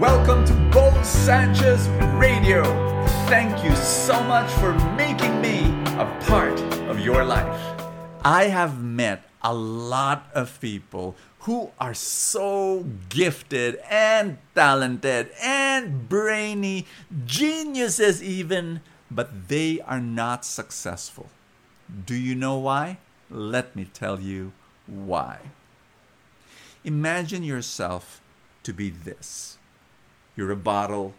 Welcome to Bo Sanchez Radio. Thank you so much for making me a part of your life. I have met a lot of people who are so gifted and talented and brainy, geniuses even, but they are not successful. Do you know why? Let me tell you why. Imagine yourself to be this you're a bottle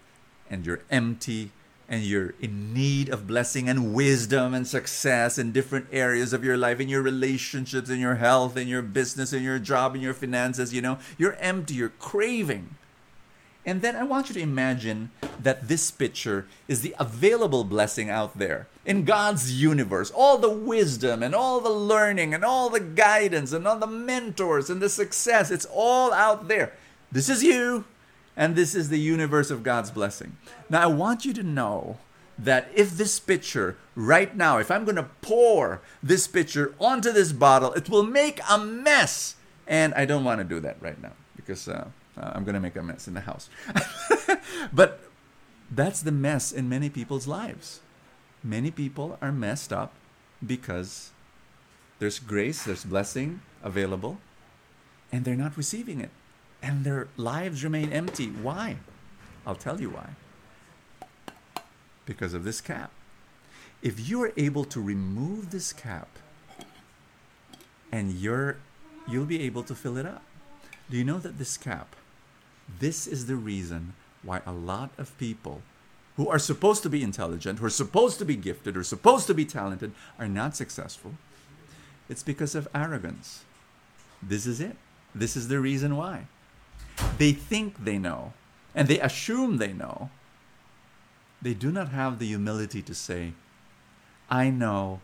and you're empty and you're in need of blessing and wisdom and success in different areas of your life, in your relationships, in your health, in your business, in your job, in your finances, you know, you're empty, you're craving. And then I want you to imagine that this picture is the available blessing out there in God's universe. All the wisdom and all the learning and all the guidance and all the mentors and the success, it's all out there. This is you, and this is the universe of God's blessing. Now, I want you to know that if this pitcher right now, if I'm going to pour this pitcher onto this bottle, it will make a mess. And I don't want to do that right now because uh, uh, I'm going to make a mess in the house. but that's the mess in many people's lives. Many people are messed up because there's grace, there's blessing available, and they're not receiving it and their lives remain empty. Why? I'll tell you why. Because of this cap. If you are able to remove this cap, and you're you'll be able to fill it up. Do you know that this cap, this is the reason why a lot of people who are supposed to be intelligent, who are supposed to be gifted, or supposed to be talented, are not successful. It's because of arrogance. This is it. This is the reason why. They think they know, and they assume they know. They do not have the humility to say, I know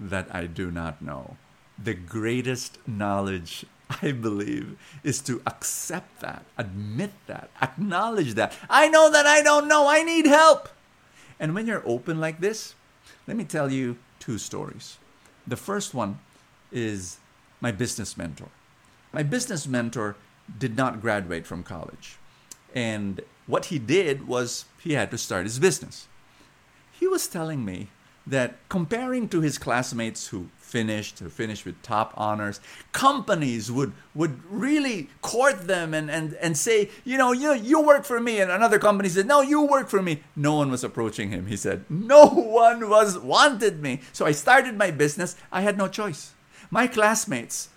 that I do not know. The greatest knowledge, I believe, is to accept that, admit that, acknowledge that. I know that I don't know. I need help. And when you're open like this, let me tell you two stories. The first one is my business mentor. My business mentor did not graduate from college. And what he did was he had to start his business. He was telling me that comparing to his classmates who finished, who finished with top honors, companies would would really court them and, and, and say, you know, you you work for me. And another company said, No, you work for me. No one was approaching him. He said, No one was wanted me. So I started my business. I had no choice. My classmates,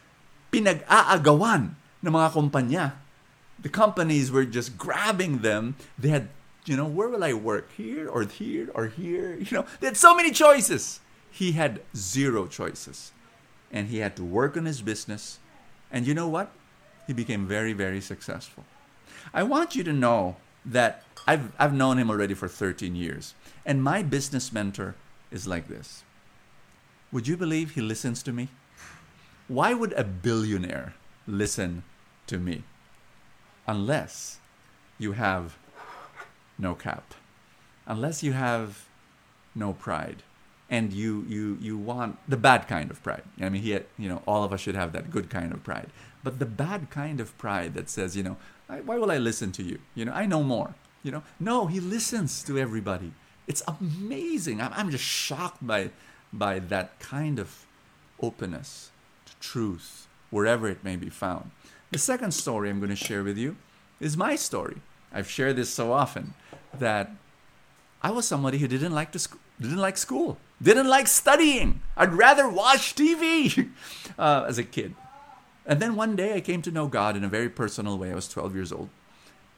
pinag-aagawan ng mga kumpanya. The companies were just grabbing them. They had, you know, where will I work? Here or here or here? You know, they had so many choices. He had zero choices. And he had to work on his business. And you know what? He became very, very successful. I want you to know that I've, I've known him already for 13 years. And my business mentor is like this. Would you believe he listens to me? Why would a billionaire listen to me unless you have no cap, unless you have no pride and you you you want the bad kind of pride. I mean he you know all of us should have that good kind of pride. But the bad kind of pride that says you know why will i listen to you? You know i know more. You know? No he listens to everybody. It's amazing. I'm, I'm just shocked by by that kind of openness to truth wherever it may be found the second story I'm going to share with you is my story. I've shared this so often that I was somebody who didn't like to sc- didn't like school, didn't like studying. I'd rather watch TV uh, as a kid. And then one day I came to know God in a very personal way. I was 12 years old.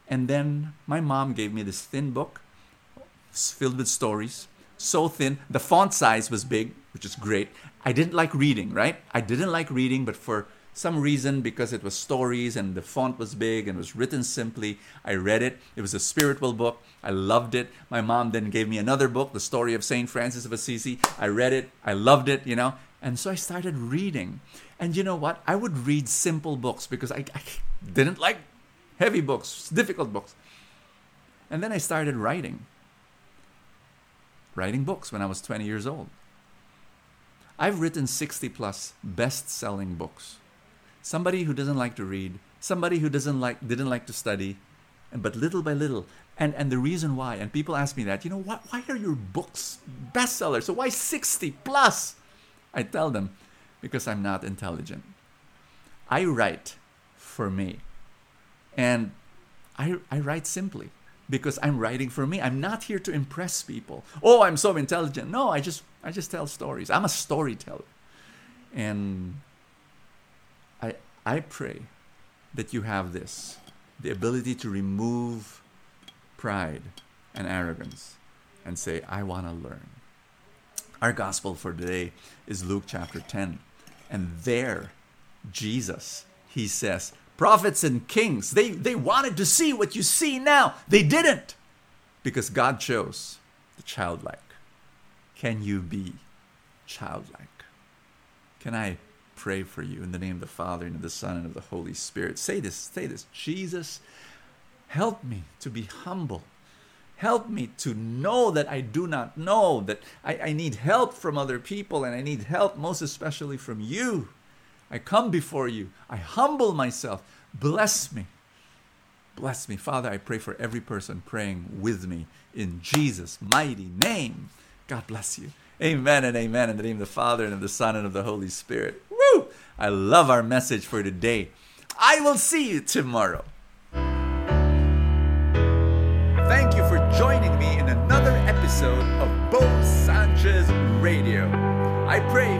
And then my mom gave me this thin book filled with stories, so thin. The font size was big, which is great. I didn't like reading, right? I didn't like reading, but for some reason because it was stories and the font was big and was written simply. I read it. It was a spiritual book. I loved it. My mom then gave me another book, The Story of St. Francis of Assisi. I read it. I loved it, you know. And so I started reading. And you know what? I would read simple books because I, I didn't like heavy books, difficult books. And then I started writing. Writing books when I was 20 years old. I've written 60 plus best selling books somebody who doesn't like to read, somebody who doesn't like didn't like to study, but little by little, and and the reason why, and people ask me that, you know, why why are your books bestsellers? So why 60 plus? I tell them, because I'm not intelligent. I write for me. And I, I write simply because I'm writing for me. I'm not here to impress people. Oh, I'm so intelligent. No, I just I just tell stories. I'm a storyteller. And I pray that you have this, the ability to remove pride and arrogance and say, I want to learn. Our gospel for today is Luke chapter 10. And there, Jesus, he says, prophets and kings, they, they wanted to see what you see now. They didn't because God chose the childlike. Can you be childlike? Can I pray for you in the name of the Father and of the Son and of the Holy Spirit? Say this, say this. Jesus, help me to be humble Help me to know that I do not know, that I, I need help from other people, and I need help most especially from you. I come before you. I humble myself. Bless me. Bless me. Father, I pray for every person praying with me in Jesus' mighty name. God bless you. Amen and amen. In the name of the Father and of the Son and of the Holy Spirit. I love our message for today. I will see you tomorrow. Thank you for joining me in another episode of Bo Sanchez Radio. I pray